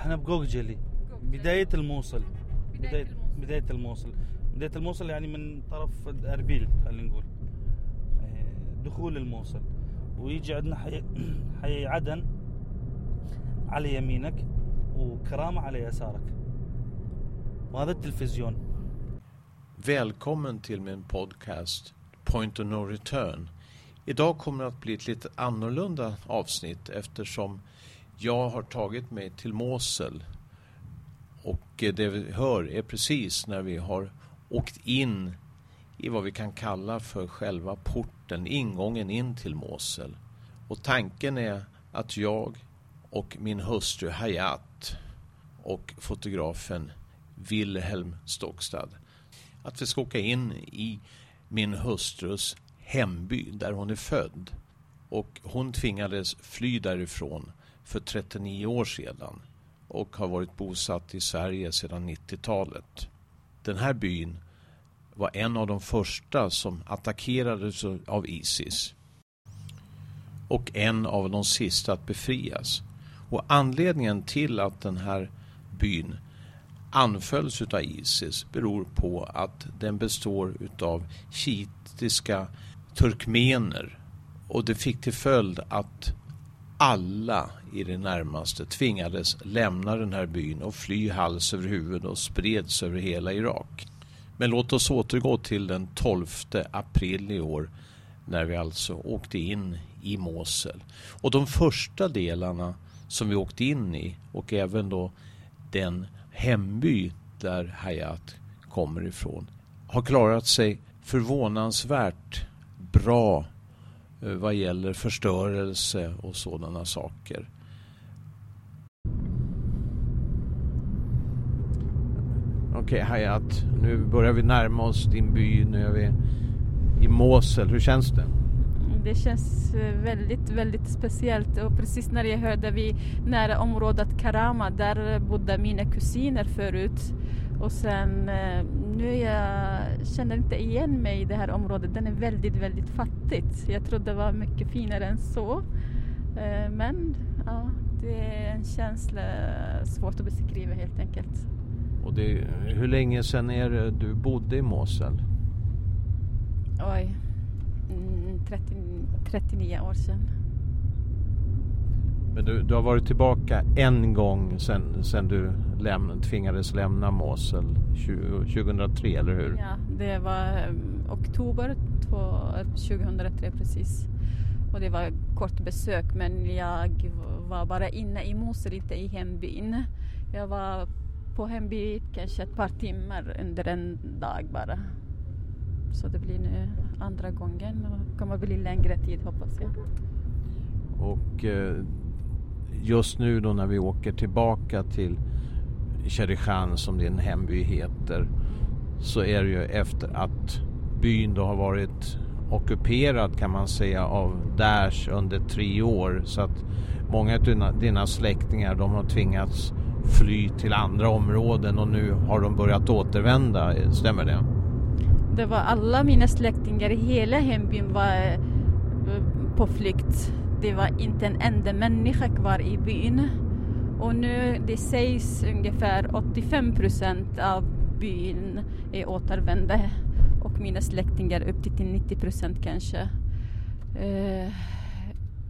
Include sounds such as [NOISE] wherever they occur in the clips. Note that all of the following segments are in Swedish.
إحنا بجوجلي بداية الموصل. بداية بداية الموصل. بداية الموصل يعني من طرف أربيل خلينا نقول. آه، دخول الموصل. ويجي عندنا حي, [CLEARS THROAT] حي عدن على يمينك وكرامة على يسارك. وهذا التلفزيون. Välkommen till min podcast Point of No Return. Idag kommer det att bli ett lite annorlunda avsnitt eftersom jag har tagit mig till Mosel och eh, det vi hör är precis när vi har åkt in i vad vi kan kalla för själva porten, ingången in till Mosel. Och tanken är att jag och min hustru Hayat och fotografen Wilhelm Stockstad att vi ska åka in i min hustrus hemby där hon är född. Och hon tvingades fly därifrån för 39 år sedan och har varit bosatt i Sverige sedan 90-talet. Den här byn var en av de första som attackerades av Isis och en av de sista att befrias. Och anledningen till att den här byn anfölls av Isis beror på att den består av shiitiska turkmener och det fick till följd att alla i det närmaste tvingades lämna den här byn och fly hals över huvud och spreds över hela Irak. Men låt oss återgå till den 12 april i år när vi alltså åkte in i Mosel. Och de första delarna som vi åkte in i och även då den hemby där Hayat kommer ifrån har klarat sig förvånansvärt bra vad gäller förstörelse och sådana saker. Okej okay, Hayat, nu börjar vi närma oss din by, nu är vi i Mosel. Hur känns det? Det känns eh, väldigt, väldigt speciellt och precis när jag hörde vi nära området Karama, där bodde mina kusiner förut. Och sen eh, nu jag känner inte igen mig i det här området. Den är väldigt, väldigt fattigt. Jag trodde det var mycket finare än så. Eh, men ja, det är en känsla svårt att beskriva helt enkelt. Och det, hur länge sedan är det du bodde i Mosel? Oj, 30, mm, 39 år sedan. Men du, du har varit tillbaka en gång sen, sen du läm, tvingades lämna Mosel 2003, eller hur? Ja, det var um, oktober 2003 precis. Och det var kort besök men jag var bara inne i Mosel, inte i hembyn. Jag var på hembyn kanske ett par timmar under en dag bara. Så det blir nu andra gången och kommer bli längre tid hoppas jag. Och eh, just nu då när vi åker tillbaka till Cherichan som din hemby heter så är det ju efter att byn då har varit ockuperad kan man säga av Daesh under tre år så att många av dina, dina släktingar de har tvingats fly till andra områden och nu har de börjat återvända, stämmer det? Det var alla mina släktingar i hela hembyn var eh, på flykt. Det var inte en enda människa kvar i byn. Och nu det sägs ungefär 85 procent av byn är återvända och mina släktingar upp till 90 procent kanske. Eh,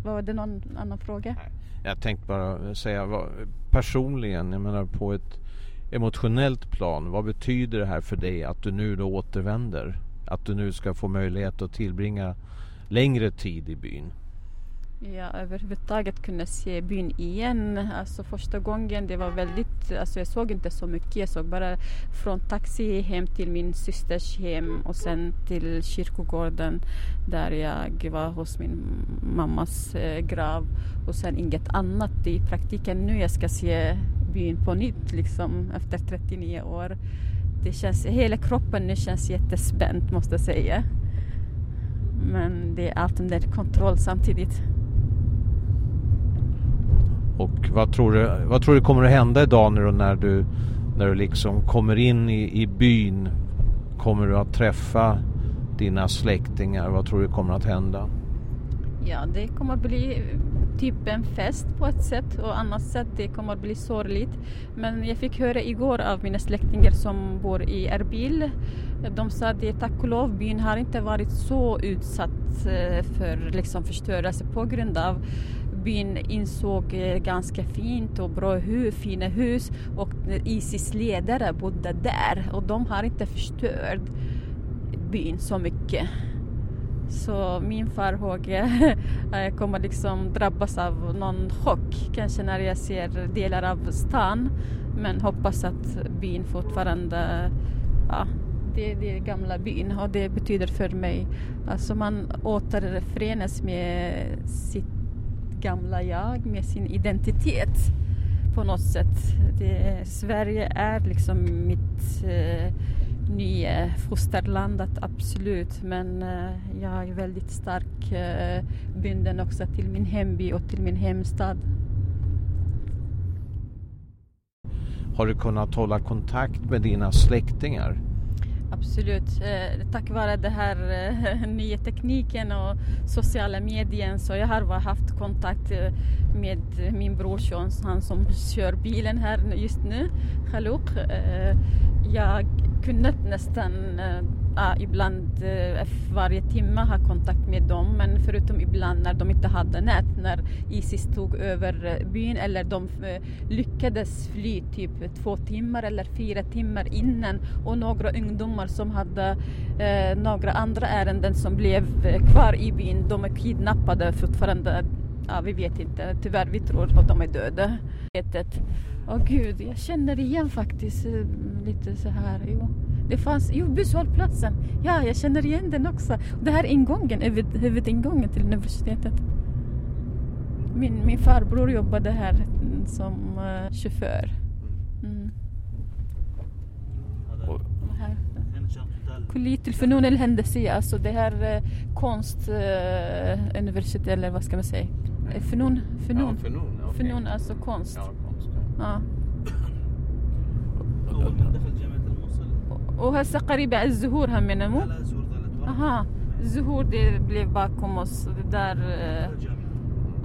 var det någon annan fråga? Jag tänkte bara säga personligen, jag menar på ett emotionellt plan, vad betyder det här för dig att du nu då återvänder? Att du nu ska få möjlighet att tillbringa längre tid i byn? Ja, överhuvudtaget kunna se byn igen. Alltså första gången det var väldigt, alltså jag såg inte så mycket. Jag såg bara från taxi hem till min systers hem och sen till kyrkogården där jag var hos min mammas eh, grav och sen inget annat i praktiken nu jag ska se byn på nytt liksom efter 39 år. Det känns, hela kroppen nu känns jättespänt måste jag säga. Men det är allt under kontroll samtidigt. Och vad tror du, vad tror du kommer att hända idag när du, när du, när du liksom kommer in i, i byn? Kommer du att träffa dina släktingar? Vad tror du kommer att hända? Ja, det kommer att bli typ en fest på ett sätt och annat sätt det kommer att bli sorgligt. Men jag fick höra igår av mina släktingar som bor i Erbil. De sa att tack och lov byn har inte varit så utsatt eh, för liksom förstörelse på grund av byn insåg eh, ganska fint och bra hus, fina hus och eh, Isis ledare bodde där och de har inte förstört byn så mycket. Så min farhåga eh, [LAUGHS] jag kommer liksom drabbas av någon chock kanske när jag ser delar av stan. Men hoppas att byn fortfarande, ja, det, är den gamla byn och det betyder för mig, alltså man återförenas med sitt gamla jag, med sin identitet på något sätt. Det, Sverige är liksom mitt eh, nya fosterland absolut. Men eh, jag är väldigt stark eh, bunden också till min hemby och till min hemstad. Har du kunnat hålla kontakt med dina släktingar? Absolut. Eh, tack vare den här eh, [LAUGHS] nya tekniken och sociala medier så jag har haft kontakt eh, med min brorson, han som kör bilen här just nu, Khalouk. Eh, jag kunde nästan eh, ja, ibland eh, varje timme ha kontakt med dem men förutom ibland när de inte hade nät när Isis tog över eh, byn eller de eh, lyckades fly typ två timmar eller fyra timmar innan och några ungdomar som hade eh, några andra ärenden som blev kvar i byn de är kidnappade fortfarande ja, vi vet inte. Tyvärr, vi tror att de är döda. Åh oh, gud, jag känner igen faktiskt lite så här. Jo. Det fanns, jo, busshållplatsen. Ja, jag känner igen den också. Det här är ingången, huvudingången till universitetet. Min, min farbror jobbade här som uh, chaufför. Mm. كلية الفنون الهندسية alltså det här uh, konstuniversitet uh, eller vad ska man säga? فنون فنون ja, فنون, okay. فنون alltså konst. Ja, konst ja. ja. وهسه قريبة على الزهور همنا مو؟ لا الزهور ظلت اها الزهور دي blev bakom oss där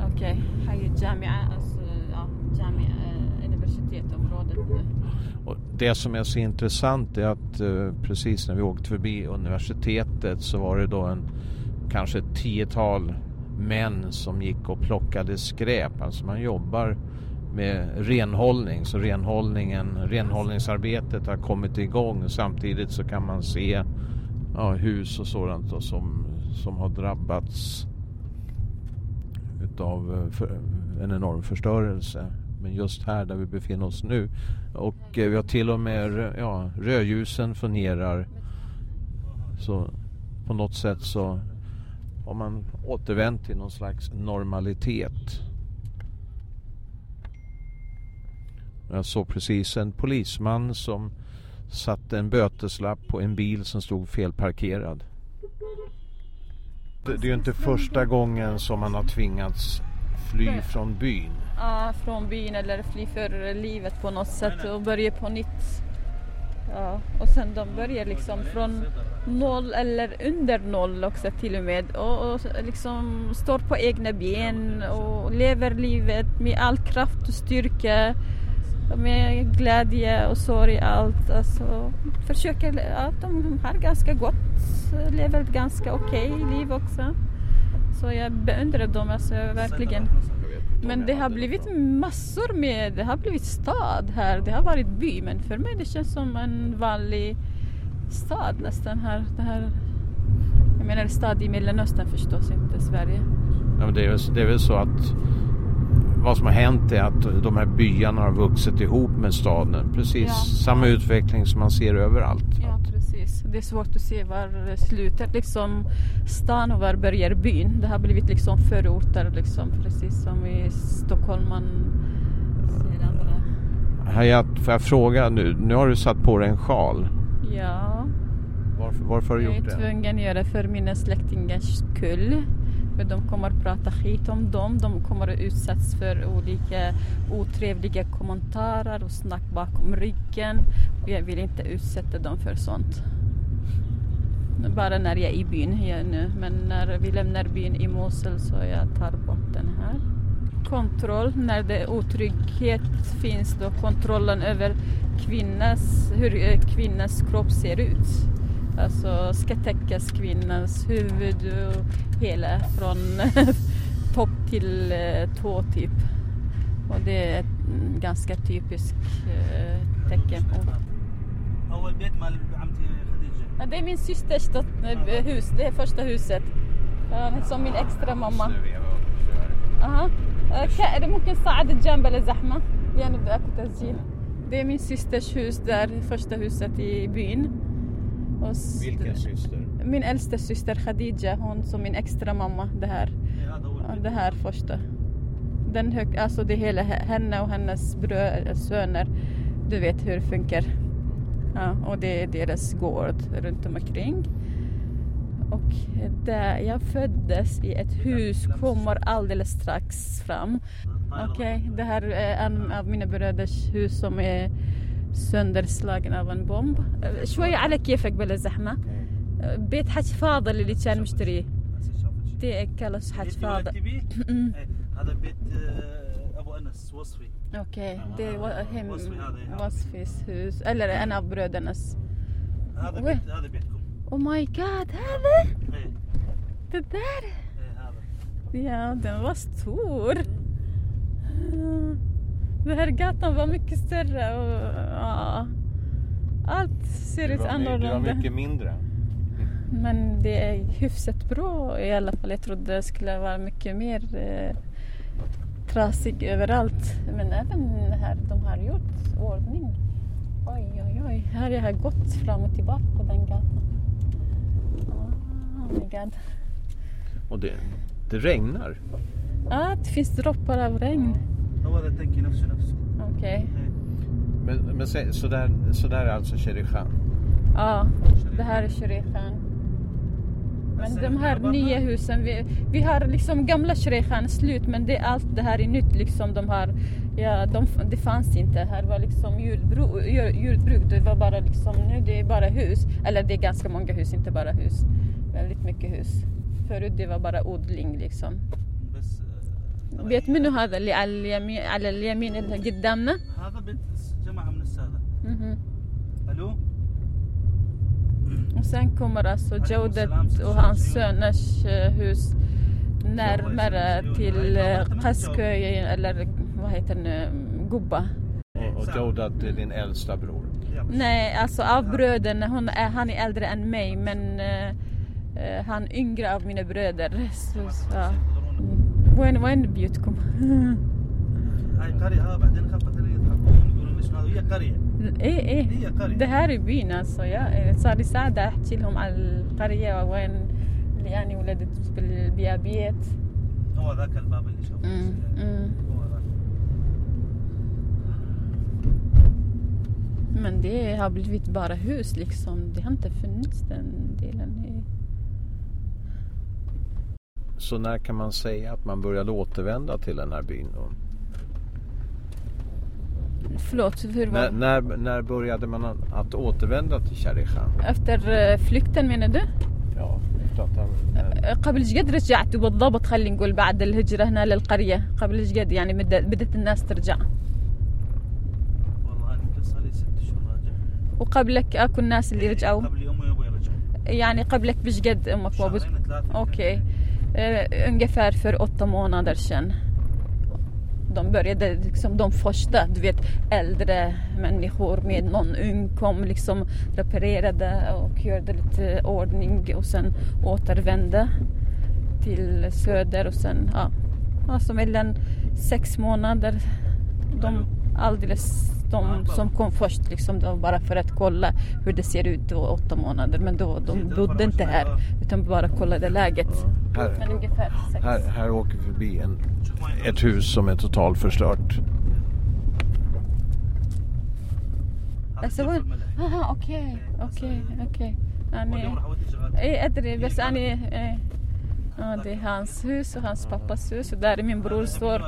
okej okay. حي الجامعة alltså, ja, جامعة universitetområdet och det som är så intressant är att uh, precis när vi åkte förbi universitetet så var det då en kanske ett tiotal män som gick och plockade skräp. Alltså man jobbar med renhållning. Så renhållningen, renhållningsarbetet har kommit igång. Samtidigt så kan man se ja, hus och sådant då, som, som har drabbats utav eh, en enorm förstörelse. Men just här där vi befinner oss nu. Och eh, vi har till och med ja, rödljusen fungerar. Så på något sätt så har man återvänt till någon slags normalitet. Jag såg precis en polisman som satte en böteslapp på en bil som stod felparkerad. Det, det är ju inte första gången som man har tvingats fly från byn. Ja, från byn eller fly för livet på något sätt och börja på nytt. Ja, och sen de börjar liksom från noll eller under noll också till och med och, och liksom står på egna ben och lever livet med all kraft och styrka med glädje och sorg allt. Alltså, försöker, ja, de har ganska gott, lever ett ganska okej okay liv också. Så jag beundrar dem alltså, verkligen. Men det har blivit massor med, det har blivit stad här, det har varit by men för mig det känns som en vanlig stad nästan här. Det här jag menar stad i Mellanöstern förstås, inte Sverige. Ja, men det, är väl, det är väl så att vad som har hänt är att de här byarna har vuxit ihop med staden. Precis ja. samma utveckling som man ser överallt. Ja, precis. Det är svårt att se var slutar liksom stan och var börjar byn. Det har blivit liksom förorter liksom, precis som i Stockholm man ser andra. Hayat, får jag fråga nu? Nu har du satt på dig en sjal. Ja. Varför, varför har du gjort det? Jag är tvungen att göra det för mina släktingars skull. För de kommer att prata skit om dem. De kommer att utsättas för olika otrevliga kommentarer och snack bakom ryggen. Och jag vill inte utsätta dem för sånt. Bara när jag är i byn nu. Men när vi lämnar byn i Mosul så jag tar bort den här. kontroll. När det otrygghet finns då kontrollen över kvinnas, hur eh, kvinnans kropp ser ut. Alltså ska täckas kvinnans huvud och hela från [LAUGHS] topp till eh, tå typ. Och det är ett mm, ganska typiskt eh, tecken. أول بيت مال عمتي خديجة Ja, det är min systers dot- eh, hus, det är första huset. Ja, som min extra mamma. اها آه، كائن ممكن صعد الجنب لزحمة يعني بدي اكو تسجيل Det är min systers hus där, första huset i byn. Vilken syster? Min äldste syster Khadija, hon som min extra mamma det här. Ja, det här första. Den hög, alltså det hela henne och hennes brö, söner. Du vet hur det funkar. Ja, och det är deras gård runt omkring. Och där jag föddes i ett hus kommer alldeles strax fram. Okej, okay, det här är en av mina bröders hus som är سندرسلاجن اظن بومب شوي على كيفك بلا زحمه بيت حج فاضل اللي كان مشتريه تي كلش حج فاضل هذا بيت ابو انس وصفي أوكي دي هم وصفي هذا الا لا أنا برود انس هذا بيت هذا بيتكم أو ماي جاد هذا تتدار يا ده اسطور den här gatan var mycket större och ja, allt ser ut my- det var annorlunda. mycket mindre. Men det är hyfsat bra i alla fall. Jag trodde det skulle vara mycket mer eh, trasig överallt. Men även här, de har gjort ordning. Oj, oj, oj. Här jag har gått fram och tillbaka på den gatan. Oh my god. Och det, det regnar. Ah, det finns droppar av regn. Jag bara tänker nafsu nafsu. Okej. Men, men så, så, där, så där är alltså Sherikhan? Ja, det här är Sherikhan. Men de här nya husen, vi, vi har liksom gamla Sherikhan slut men det, allt det här är nytt liksom. De har, ja, de, det fanns inte. Här var liksom jordbruk, jordbruk, det var bara liksom, nu det är bara hus. Eller det är ganska många hus, inte bara hus. Väldigt mycket hus. Förut det var bara odling liksom. بس آه، vet منو هذا اللي على اليمين على اليمين اللي قدامنا؟ هذا بيت جماعه من الساده Mhm. الو Och sen kommer alltså Jodet och hans söners eh, hus närmare till eh, Qaskö eller vad heter det nu, Gubba. Och, och Jodat är din äldsta bror. يا بس. Nej, alltså av bröderna, hon är, han är äldre än mig men eh, eh, han är yngre av mina bröder. Så, så, ja. Mm. وين وين بيوتكم؟ [LAUGHS] هاي قرية ها بعدين خفت علي يضحكون يقولون ليش هذا هي قرية إيه إيه هي قرية ده här är byn alltså. Jag صار لي ساعة أحكي لهم على القرية وين اللي يعني ولدت بالبيابيت. هو ذاك الباب اللي ذاك Men det har blivit bara hus liksom. Det har inte funnits den delen. i- Så när kan man säga att man började återvända till den här byn? Då? Förlåt, hur När, var när, när började man att återvända till Sherikhan? Efter eh, flykten menar du? Ja, efter att han... آه، قبل ايش قد رجعتوا بالضبط خلينا نقول بعد الهجرة هنا للقرية قبل ايش قد يعني بدأ- بدت الناس ترجع والله انا يمكن صار لي ست شهور راجع وقبلك اكو الناس اللي رجعوا قبل امي وابوي رجعوا يعني قبلك بيش قد امك وابوك شهرين ثلاثه Okej. Eh, ungefär för åtta månader sedan. De började liksom de första, du vet äldre människor med någon ung kom liksom reparerade och gjorde lite ordning och sen återvände till söder och sen ja, alltså mellan sex månader. De alldeles de som kom först liksom, det var bara för att kolla hur det ser ut då åtta månader men då de bodde inte här utan bara kollade läget. Här, Men ungefär sex. här, här åker vi förbi en, ett hus som är totalt förstört. بس وين؟ اه اوكي اوكي اوكي يعني ايه ادري بس انا ايه Ja, det är hans hus och hans pappas hus och där är min bror står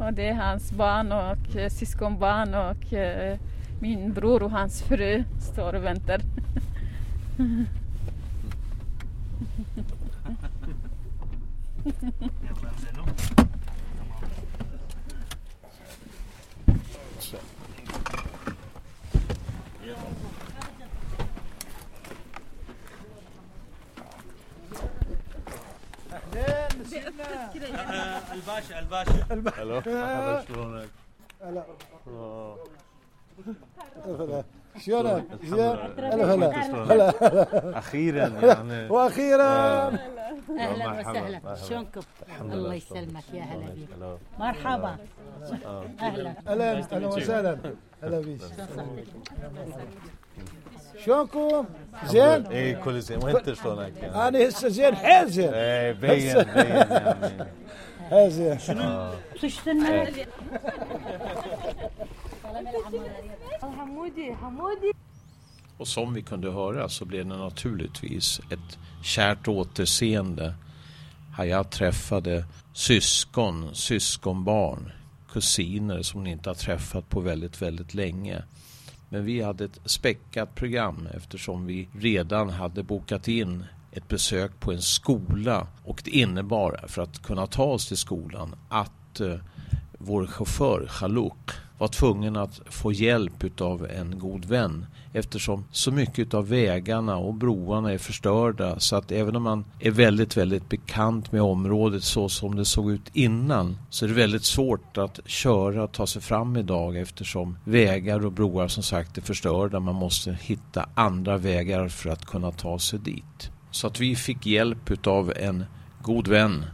och det är hans barn och eh, syskonbarn och eh, min bror och hans fru står och väntar. [LAUGHS] [LAUGHS] الباشا الباشا. Hallå, شلونك؟ هلا. هلا. شلونك؟ زين؟ هلا هلا. هلا أخيرا يعني. وأخيرا. أهلا مرحبا، وسهلا. شلونكم؟ الله لله. يسلمك يا هلا بيك هلا. مرحبا. أهلا. أهلا أهلا وسهلا. هلا بيك شلونكم؟ زين؟ ايه كل زين وانت شلونك؟ يعني؟ انا هسه زين حيل زين ايه بين بين يعني حيل زين تشتنا Och som vi kunde höra så blev det naturligtvis ett kärt återseende. Hayat träffade syskon, syskonbarn, kusiner som hon inte har träffat på väldigt, väldigt länge. Men vi hade ett späckat program eftersom vi redan hade bokat in ett besök på en skola och det innebar för att kunna ta oss till skolan att eh, vår chaufför Chalouk var tvungen att få hjälp av en god vän eftersom så mycket av vägarna och broarna är förstörda så att även om man är väldigt, väldigt bekant med området så som det såg ut innan så är det väldigt svårt att köra och ta sig fram idag eftersom vägar och broar som sagt är förstörda. Man måste hitta andra vägar för att kunna ta sig dit. Så att vi fick hjälp av en god vän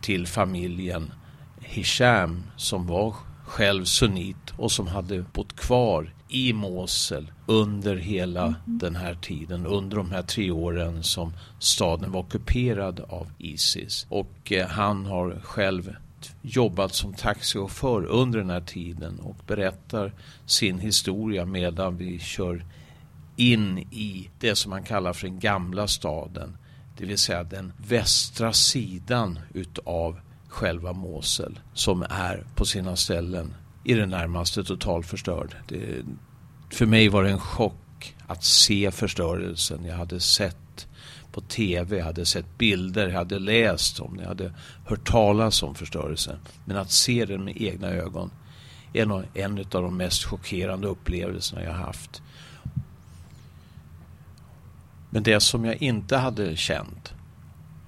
till familjen Hisham som var själv sunnit och som hade bott kvar i Mosul under hela den här tiden, under de här tre åren som staden var ockuperad av Isis. Och eh, han har själv jobbat som taxichaufför under den här tiden och berättar sin historia medan vi kör in i det som man kallar för den gamla staden. Det vill säga den västra sidan utav själva Mosel som är på sina ställen i det närmaste totalförstörd. Det, för mig var det en chock att se förstörelsen. Jag hade sett på tv, jag hade sett bilder, jag hade läst om det, jag hade hört talas om förstörelsen. Men att se den med egna ögon är nog en av de mest chockerande upplevelserna jag haft. Men det som jag inte hade känt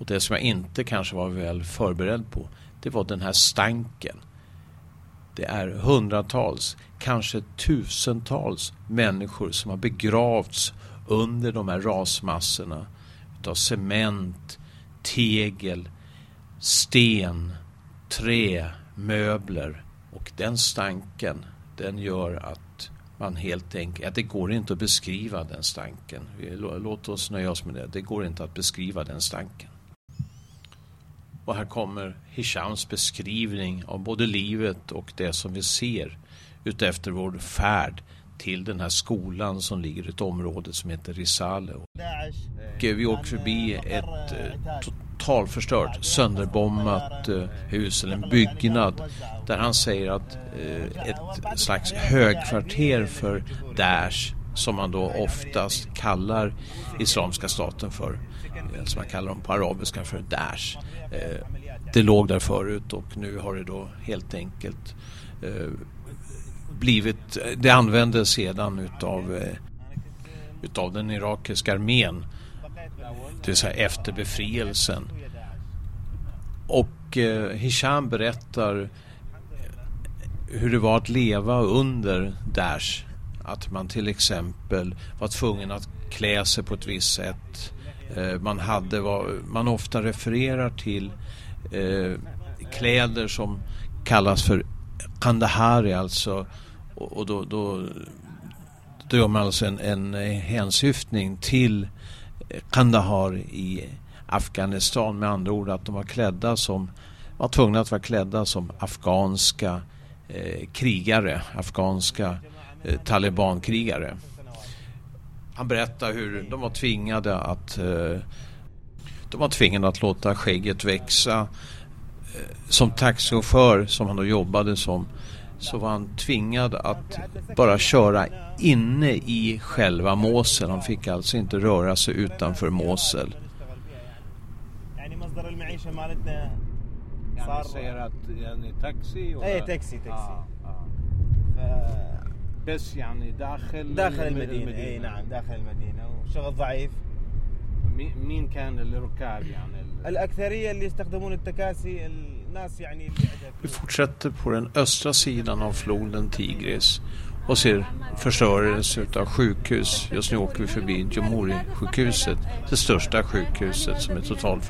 och det som jag inte kanske var väl förberedd på det var den här stanken. Det är hundratals, kanske tusentals människor som har begravts under de här rasmassorna utav cement, tegel, sten, trä, möbler och den stanken den gör att man helt enkelt, att det går inte att beskriva den stanken. Låt oss nöja oss med det. Det går inte att beskriva den stanken. Och här kommer Hishams beskrivning av både livet och det som vi ser utefter vår färd till den här skolan som ligger i ett område som heter Risale. Vi åker förbi ett eh, totalförstört, sönderbombat eh, hus eller en byggnad där han säger att eh, ett slags högkvarter för Daesh som man då oftast kallar Islamiska staten för, eh, som man kallar dem på arabiska för Daesh. Eh, det låg där förut och nu har det då helt enkelt eh, blivit, det användes sedan utav, utav den irakiska armén, det vill säga efter befrielsen. Och Hisham berättar hur det var att leva under Daesh. Att man till exempel var tvungen att klä sig på ett visst sätt. Eh, man hade vad man ofta refererar till eh, kläder som kallas för Kandahari alltså. Och, och då, då, då gör man alltså en, en hänsyftning till eh, Kandahar i Afghanistan med andra ord att de var klädda som var tvungna att vara klädda som afghanska eh, krigare, afghanska eh, Eh, talibankrigare. Han berättar hur de var tvingade att eh, de var tvingade att låta skägget växa. Eh, som taxichaufför, som han då jobbade som, så var han tvingad att bara köra inne i själva Mosel. Han fick alltså inte röra sig utanför Mosel. Han säger att en taxi? Nej, taxi, taxi. ولا اي تاكسي تاكسي آه آه. بس يعني داخل داخل المدينه اي نعم داخل المدينه وشغل ضعيف مي- مين كان الركاب يعني ال- الاكثريه اللي يستخدمون التكاسي الناس يعني اللي عندها Vi فلوس. fortsätter på den östra sidan av floden Tigris och ser förstörelse av sjukhus. Just nu åker vi förbi Jomori-sjukhuset, det största sjukhuset som är totalt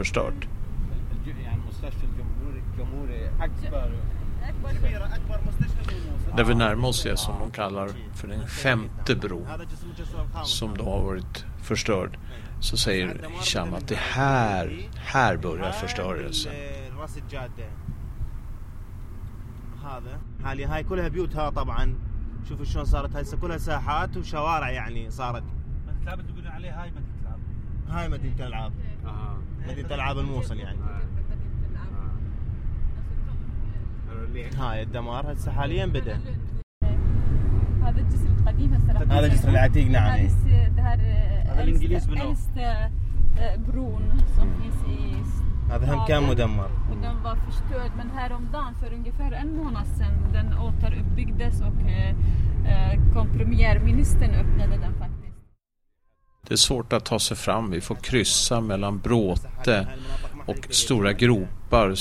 Där vi närmar oss det som de kallar för den femte bron هذا جسم مجسر الخامس som då har varit förstörd. Så säger Hisham att det här, här börjar förstörelsen. راس الجاده هذا حاليا هاي كلها بيوتها طبعا شوفوا شلون صارت هسه كلها ساحات وشوارع يعني صارت مدينة العاب تقولون عليها هاي مدينة العاب هاي مدينه الالعاب اه مدينه العاب الموصل يعني هاي الدمار هسه حاليا بدا هذا الجسر القديم هسه هذا الجسر العتيق نعم هذا إيه. الس- det här هذا الإنجليز بنوه. äldsta eh, bron som finns i هذا هم كان مدمر och den var förstörd men häromdagen för ungefär en månad sedan den återuppbyggdes och eh, eh, kom premiärministern öppnade den faktiskt. Det är svårt att ta sig fram. Vi får kryssa mellan bråte och stora gropar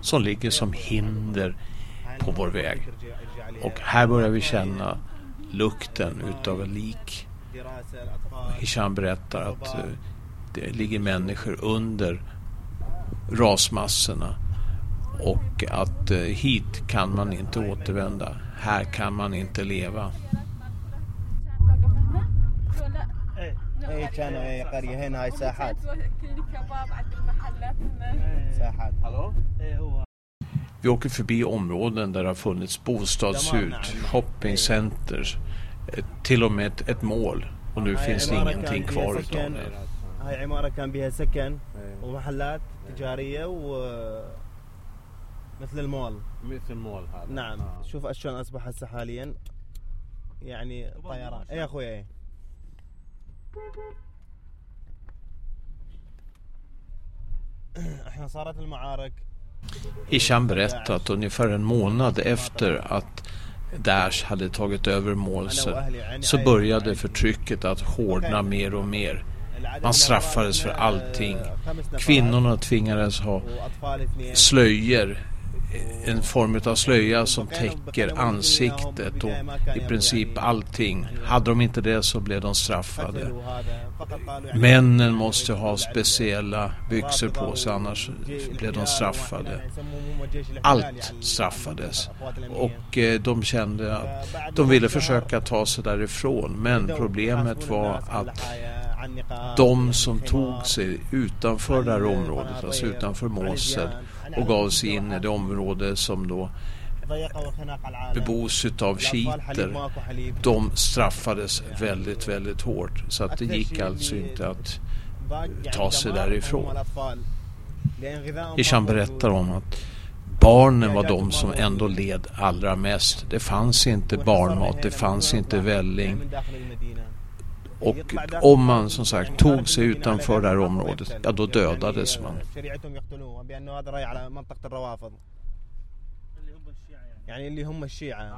som ligger som hinder på vår väg. Och här börjar vi känna lukten utav en lik. Hisham berättar att eh, det ligger människor under rasmassorna och att eh, hit kan man inte återvända. Här kan man inte leva. اي كانوا اي قريه هنا هاي ساحات كل كباب عند المحلات ساحات ايه هو Vi åker förbi områden där det har funnits bostadshus, shoppingcenter, eh, till och med ett, ett mål. Och nu finns det ingenting kvar utav det. هاي عماره كان بها سكن ومحلات تجاريه و مثل المول مثل مول هذا نعم آه. شوف شلون اصبح هسه حاليا يعني طيران اي اخوي اي احنا صارت المعارك Hisham berättar att ungefär en månad efter att Daesh hade tagit över Mosul så började förtrycket att hårdna mer och mer. Man straffades för allting. Kvinnorna tvingades ha slöjor, en form av slöja som täcker ansiktet och i princip allting. Hade de inte det så blev de straffade. Männen måste ha speciella byxor på sig annars blev de straffade. Allt straffades. Och eh, de kände att de ville försöka ta sig därifrån men problemet var att de som tog sig utanför det här området, alltså utanför Mosul och gav sig in i det område som då bebos utav shiiter, de straffades väldigt, väldigt hårt. Så att det gick alltså inte att ta sig därifrån. Hisham berättar om att barnen var de som ändå led allra mest. Det fanns inte barnmat, det fanns inte välling. Och om man som sagt tog sig utanför det här området, ja då dödades man. شريعتهم يقتلوهم بانه هذا راي على منطقه الروافض اللي هم الشيعة يعني يعني اللي هم الشيعه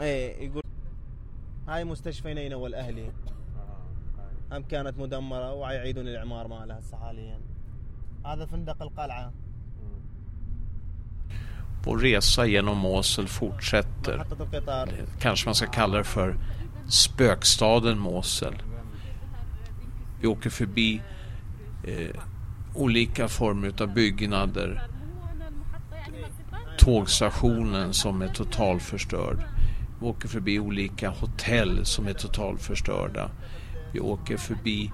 اي يقول هاي مستشفى نينوى الاهلي هم كانت مدمره ويعيدون الاعمار مالها هسه حاليا هذا فندق القلعه Vår resa genom Mosul fortsätter. محطه القطار Kanske man ska kalla det för spökstaden Mosel. Vi åker förbi eh, olika former av byggnader. Tågstationen som är totalförstörd. Vi åker förbi olika hotell som är totalförstörda. Vi åker förbi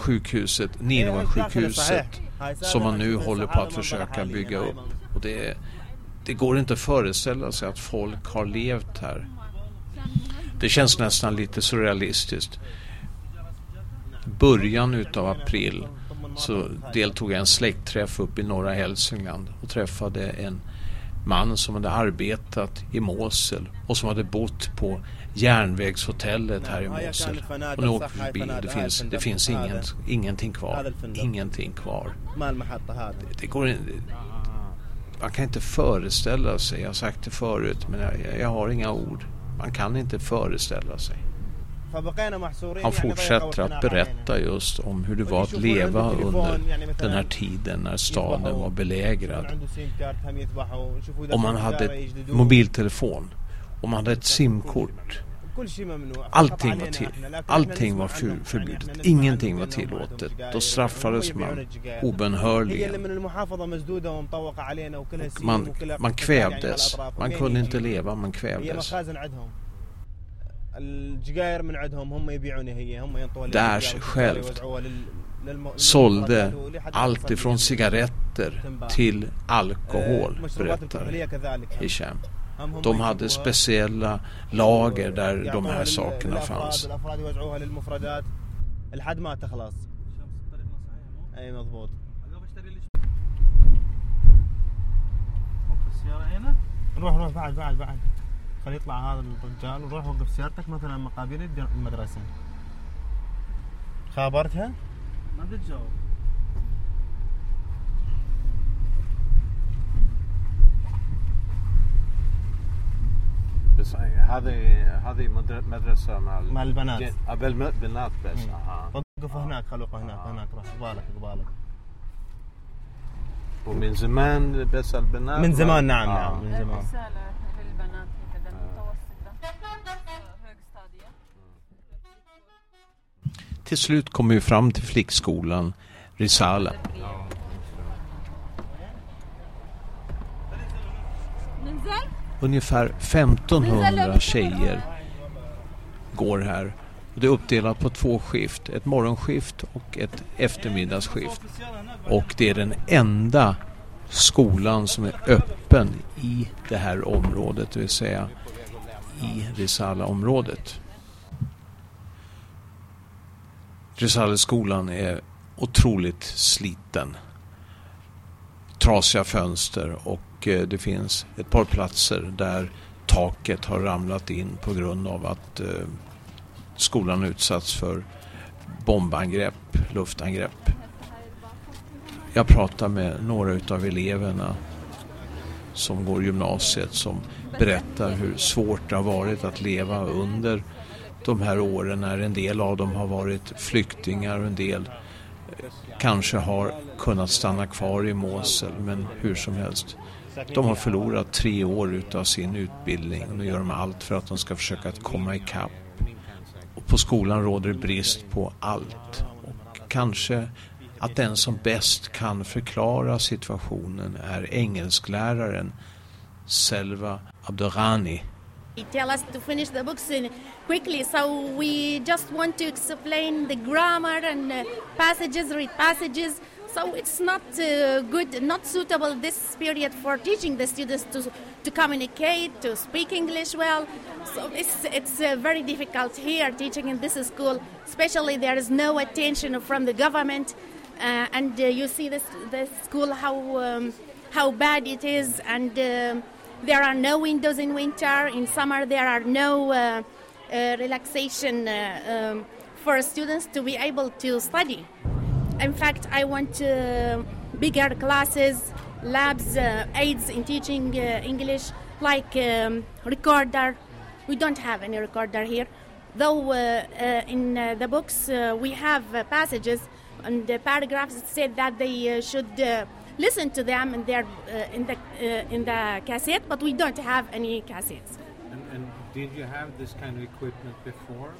sjukhuset, Nineveh-sjukhuset som man nu håller på att försöka bygga upp. Och det, det går inte att föreställa sig att folk har levt här det känns nästan lite surrealistiskt. Början utav april så deltog jag i en släktträff uppe i norra Hälsingland och träffade en man som hade arbetat i Mosel och som hade bott på järnvägshotellet här i Mosel. Och nu åker vi förbi och det finns, det finns ingen, ingenting kvar. Ingenting kvar. Det, det går in, man kan inte föreställa sig, jag har sagt det förut, men jag, jag har inga ord. Man kan inte föreställa sig. Han fortsätter att berätta just om hur det var att leva under den här tiden när staden var belägrad. Om man hade mobiltelefon, om man hade ett simkort Allting var, till, allting var för, förbjudet, ingenting var tillåtet. Då straffades man obönhörligen. Man, man kvävdes, man kunde inte leva, man kvävdes. Daesh självt sålde allt ifrån cigaretter till alkohol, berättar Hisham. De hade speciella lager där de här eh, sakerna fanns. نروح نروح بعد بعد بعد. خليه يطلع هذا الرجال وروح وقف سيارتك مثلا مقابل المدرسة. خابرتها ما بتجاوب بس هذه هذه مدر- مدرسة مع مع البنات. آه، بنات بس. أها وقف هناك خلوقه هناك آه. هناك روح قبالك قبالك ومن زمان بس البنات من زمان ما- نعم آه. نعم من زمان رسالة للبنات هكذا متوسطة högstadie. Till slut kom vi fram till flickskolan Risala. Ungefär 1500 tjejer går här. Och Det är uppdelat på två skift. Ett morgonskift och ett eftermiddagsskift. Och det är den enda skolan som är öppen i det här området, det vill säga i Risala-området. Risaleskolan är otroligt sliten. Trasiga fönster och och eh, det finns ett par platser där taket har ramlat in på grund av att eh, skolan utsatts för bombangrepp, luftangrepp. Jag pratar med några utav eleverna som går gymnasiet som berättar hur svårt det har varit att leva under de här åren när en del av dem har varit flyktingar och en del eh, kanske har kunnat stanna kvar i Mosel men hur som helst. De har förlorat tre år utav sin utbildning och nu gör de allt för att de ska försöka att komma ikapp. Och på skolan råder det brist på allt. Och kanske att den som bäst kan förklara situationen är engelskläraren Selva Abdurrani. They tell us to finish the books in quickly, so we just want to explain the grammar and uh, passages, read passages. So it's not uh, good, not suitable this period for teaching the students to to communicate, to speak English well. So it's it's uh, very difficult here teaching in this school. Especially there is no attention from the government, uh, and uh, you see this this school how um, how bad it is and. um there are no windows in winter. In summer, there are no uh, uh, relaxation uh, um, for students to be able to study. In fact, I want uh, bigger classes, labs, uh, aids in teaching uh, English, like um, recorder. We don't have any recorder here, though uh, uh, in uh, the books uh, we have uh, passages and the paragraphs that said that they uh, should uh, listen to them in their uh, in the uh, in the cassette, but we don't have any cassettes. And, and did you have this kind of equipment before?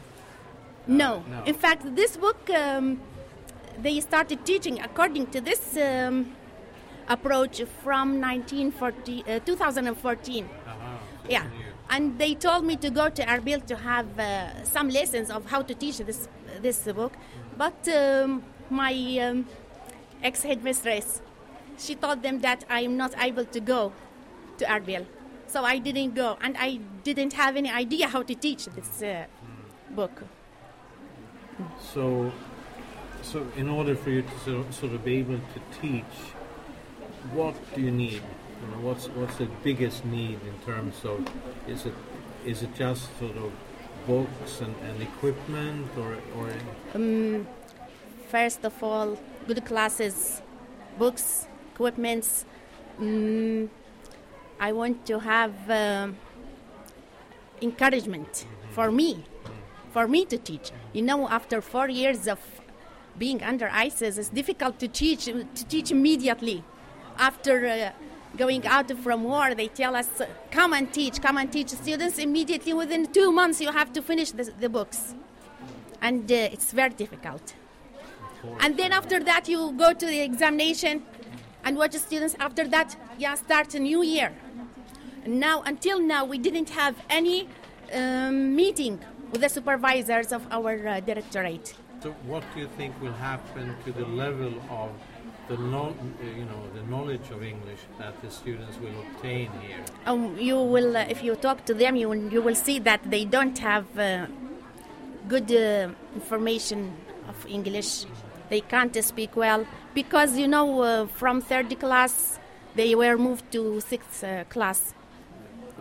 No. no. In fact, this book um, they started teaching according to this um, approach from 1940, uh, 2014. Uh-huh. Yeah. And they told me to go to Erbil to have uh, some lessons of how to teach this this book, but um, my um, ex headmistress, she told them that I am not able to go to Erbil, so I didn't go, and I didn't have any idea how to teach this uh, book. So, so in order for you to sort of, sort of be able to teach, what do you need? You know, what's what's the biggest need in terms of is it is it just sort of books and, and equipment or or Um, first of all, good classes, books, equipments, Mm, I want to have um, encouragement for me, for me to teach. You know, after four years of being under ISIS, it's difficult to teach to teach immediately. After uh, going out from war, they tell us, uh, "Come and teach, come and teach." Students immediately within two months, you have to finish the, the books, and uh, it's very difficult. And then after that, you go to the examination, and what the students after that, yeah, start a new year. And now, until now, we didn't have any um, meeting with the supervisors of our uh, directorate. So, what do you think will happen to the level of the no, you know the knowledge of English that the students will obtain here? Um, you will, uh, if you talk to them, you will, you will see that they don't have uh, good uh, information of English. They can't speak well because you know uh, from third class they were moved to sixth uh, class.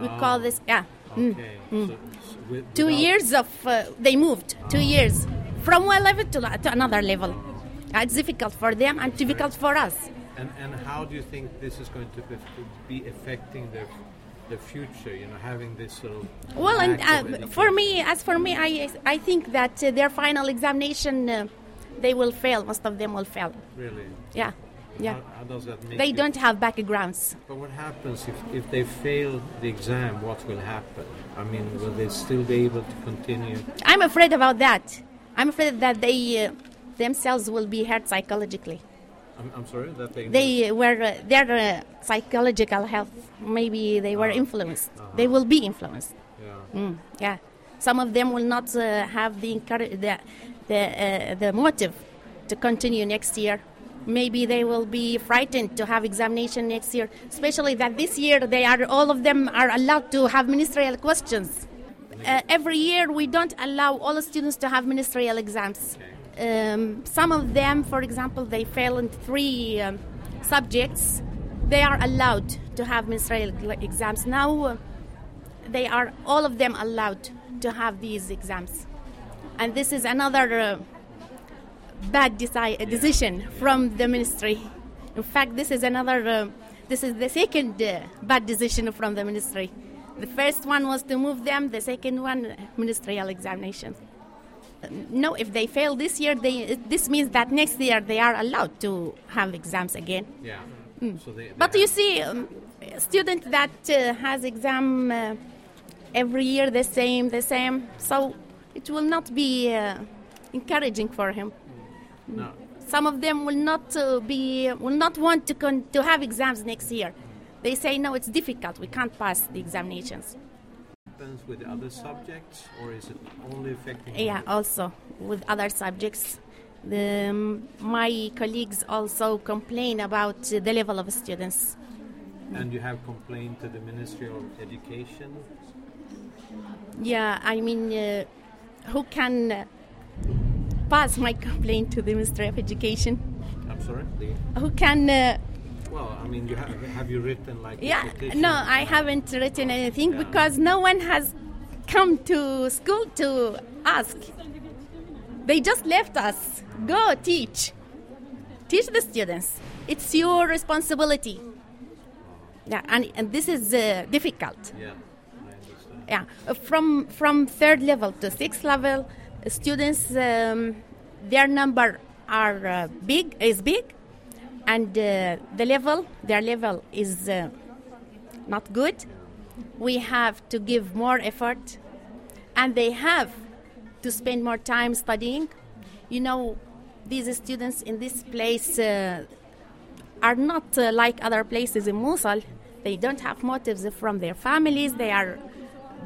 We Ah. call this yeah. mm, Okay. mm. So, so wi- Two years of uh, they moved two years from one level to, to another level. Uh, It's difficult for them and difficult for us. And, and how do you think this is going to be, affecting their the future? You know, having this sort of Well, and uh, for me, as for me, I I think that uh, their final examination uh, they will fail. Most of them will fail. really, Yeah, yeah. How, how does that make They you- don't have backgrounds. But what happens if, if they fail the exam? What will happen? I mean, will they still be able to continue? I'm afraid about that. I'm afraid that they uh, themselves will be hurt psychologically. I'm, I'm sorry that they. They were uh, their uh, psychological health. Maybe they were influenced. They will be influenced. Yeah. Mm, yeah, some of them will not uh, have the encourage the the uh, the motive to continue next year. Maybe they will be frightened to have examination next year, especially that this year they are all of them are allowed to have ministerial questions. Uh, every year we don't allow all students to have ministerial exams. Um, some of them, for example, they fail in three um, subjects. They are allowed to have ministerial exams now. Uh, they are all of them allowed to have these exams and this is another uh, bad deci- decision from the ministry in fact this is another uh, this is the second uh, bad decision from the ministry the first one was to move them the second one ministerial examinations no if they fail this year they this means that next year they are allowed to have exams again Yeah. Mm. So they, but you see, um, a student that uh, has exam uh, every year the same, the same, so it will not be uh, encouraging for him. No. Some of them will not uh, be will not want to con- to have exams next year. They say no, it's difficult. We can't pass the examinations. happens with other subjects, or is it only affecting? Yeah, also with other subjects. The, um, my colleagues also complain about the level of students. And you have complained to the Ministry of Education. Yeah, I mean, uh, who can uh, pass my [LAUGHS] complaint to the Ministry of Education? I'm sorry. Who can? Uh, well, I mean, you have have you written like yeah, no, I haven't written anything Yeah. because no one has come to school to ask. They just left us. Go teach. Teach the students. It's your responsibility. Yeah, and, and this is uh, difficult. Yeah, yeah from from third level to sixth level students um, their number are uh, big is big and uh, the level their level is uh, not good we have to give more effort and they have to spend more time studying you know these students in this place uh, are not uh, like other places in Mosul. They don't have motives from their families. They are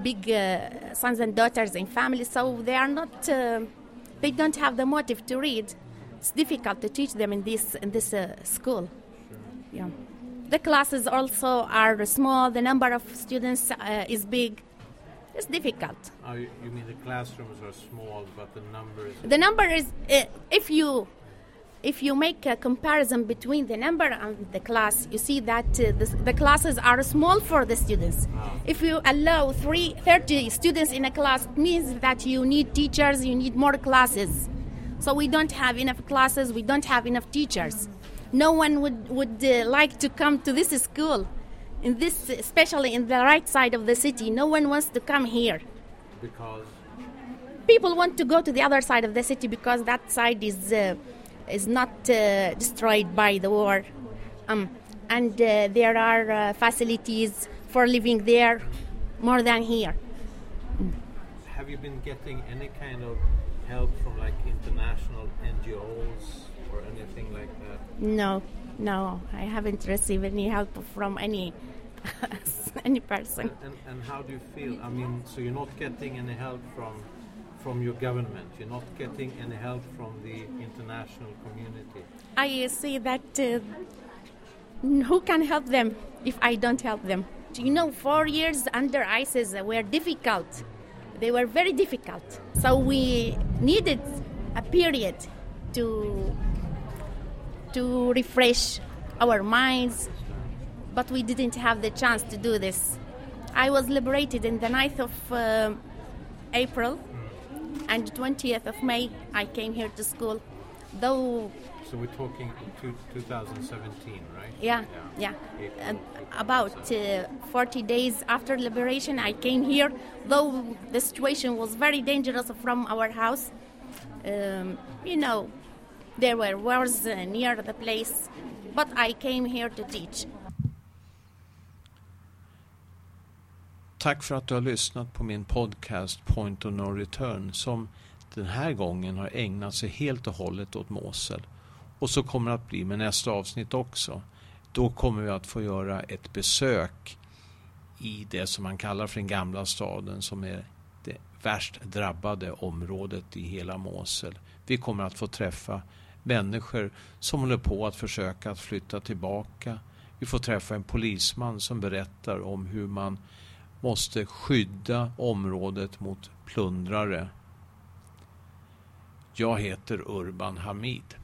big uh, sons and daughters in families, so they are not. Uh, they don't have the motive to read. It's difficult to teach them in this in this uh, school. Yeah, the classes also are small. The number of students uh, is big. It's difficult. Oh, you, you mean the classrooms are small, but the numbers? The number is uh, if you if you make a comparison between the number and the class, you see that uh, the, the classes are small for the students. If you allow three, 30 students in a class, it means that you need teachers, you need more classes. So we don't have enough classes, we don't have enough teachers. no one would would uh, like to come to this school. In this, especially in the right side of the city, no one wants to come here. Because People want to go to the other side of the city because that side is uh, is not uh, destroyed by the war, um, and uh, there are uh, facilities for living there more than here. have you been getting any kind of help from like international NGOs or anything like that? No, no, I haven't received any help from any [LAUGHS] any person. And, and how do you feel? I mean, so you're not getting any help from from your government. You're not getting any help from the international community. I see that uh, who can help them if I don't help them? You know, four years under ISIS were difficult. They were very difficult. So we needed a period to to refresh our minds, but we didn't have the chance to do this. I was liberated in the 9th of uh, April, and 20th of May I came here to school. Though So we're talking two, 2017, right? yeah, yeah. April, And about uh, 40 days after liberation, I came here, though the situation was very dangerous from our house. Um, you know, there were wars uh, near the place, but I came here to teach. Tack för att du har lyssnat på min podcast Point of No Return som den här gången har ägnat sig helt och hållet åt Mosel. Och så kommer det att bli med nästa avsnitt också. Då kommer vi att få göra ett besök i det som man kallar för den gamla staden som är det värst drabbade området i hela Mosel. Vi kommer att få träffa människor som håller på att försöka att flytta tillbaka. Vi får träffa en polisman som berättar om hur man måste skydda området mot plundrare. Jag heter Urban Hamid.